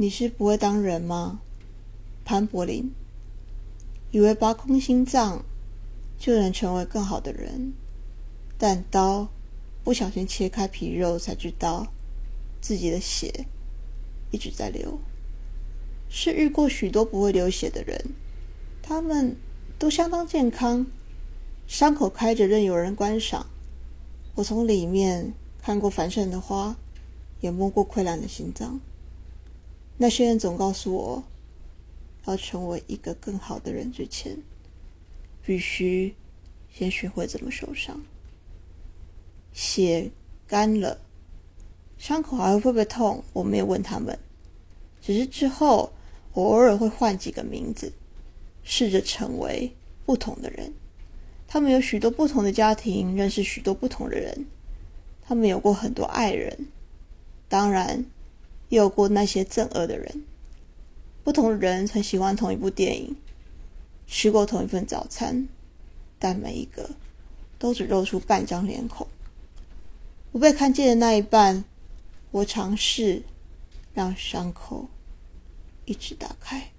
你是不会当人吗？潘柏林以为拔空心脏就能成为更好的人，但刀不小心切开皮肉，才知道自己的血一直在流。是遇过许多不会流血的人，他们都相当健康，伤口开着任有人观赏。我从里面看过繁盛的花，也摸过溃烂的心脏。那些人总告诉我，要成为一个更好的人之前，必须先学会怎么受伤。血干了，伤口还会不会痛？我没有问他们，只是之后我偶尔会换几个名字，试着成为不同的人。他们有许多不同的家庭，认识许多不同的人，他们有过很多爱人，当然。也有过那些憎恶的人，不同的人曾喜欢同一部电影，吃过同一份早餐，但每一个都只露出半张脸孔。不被看见的那一半，我尝试让伤口一直打开。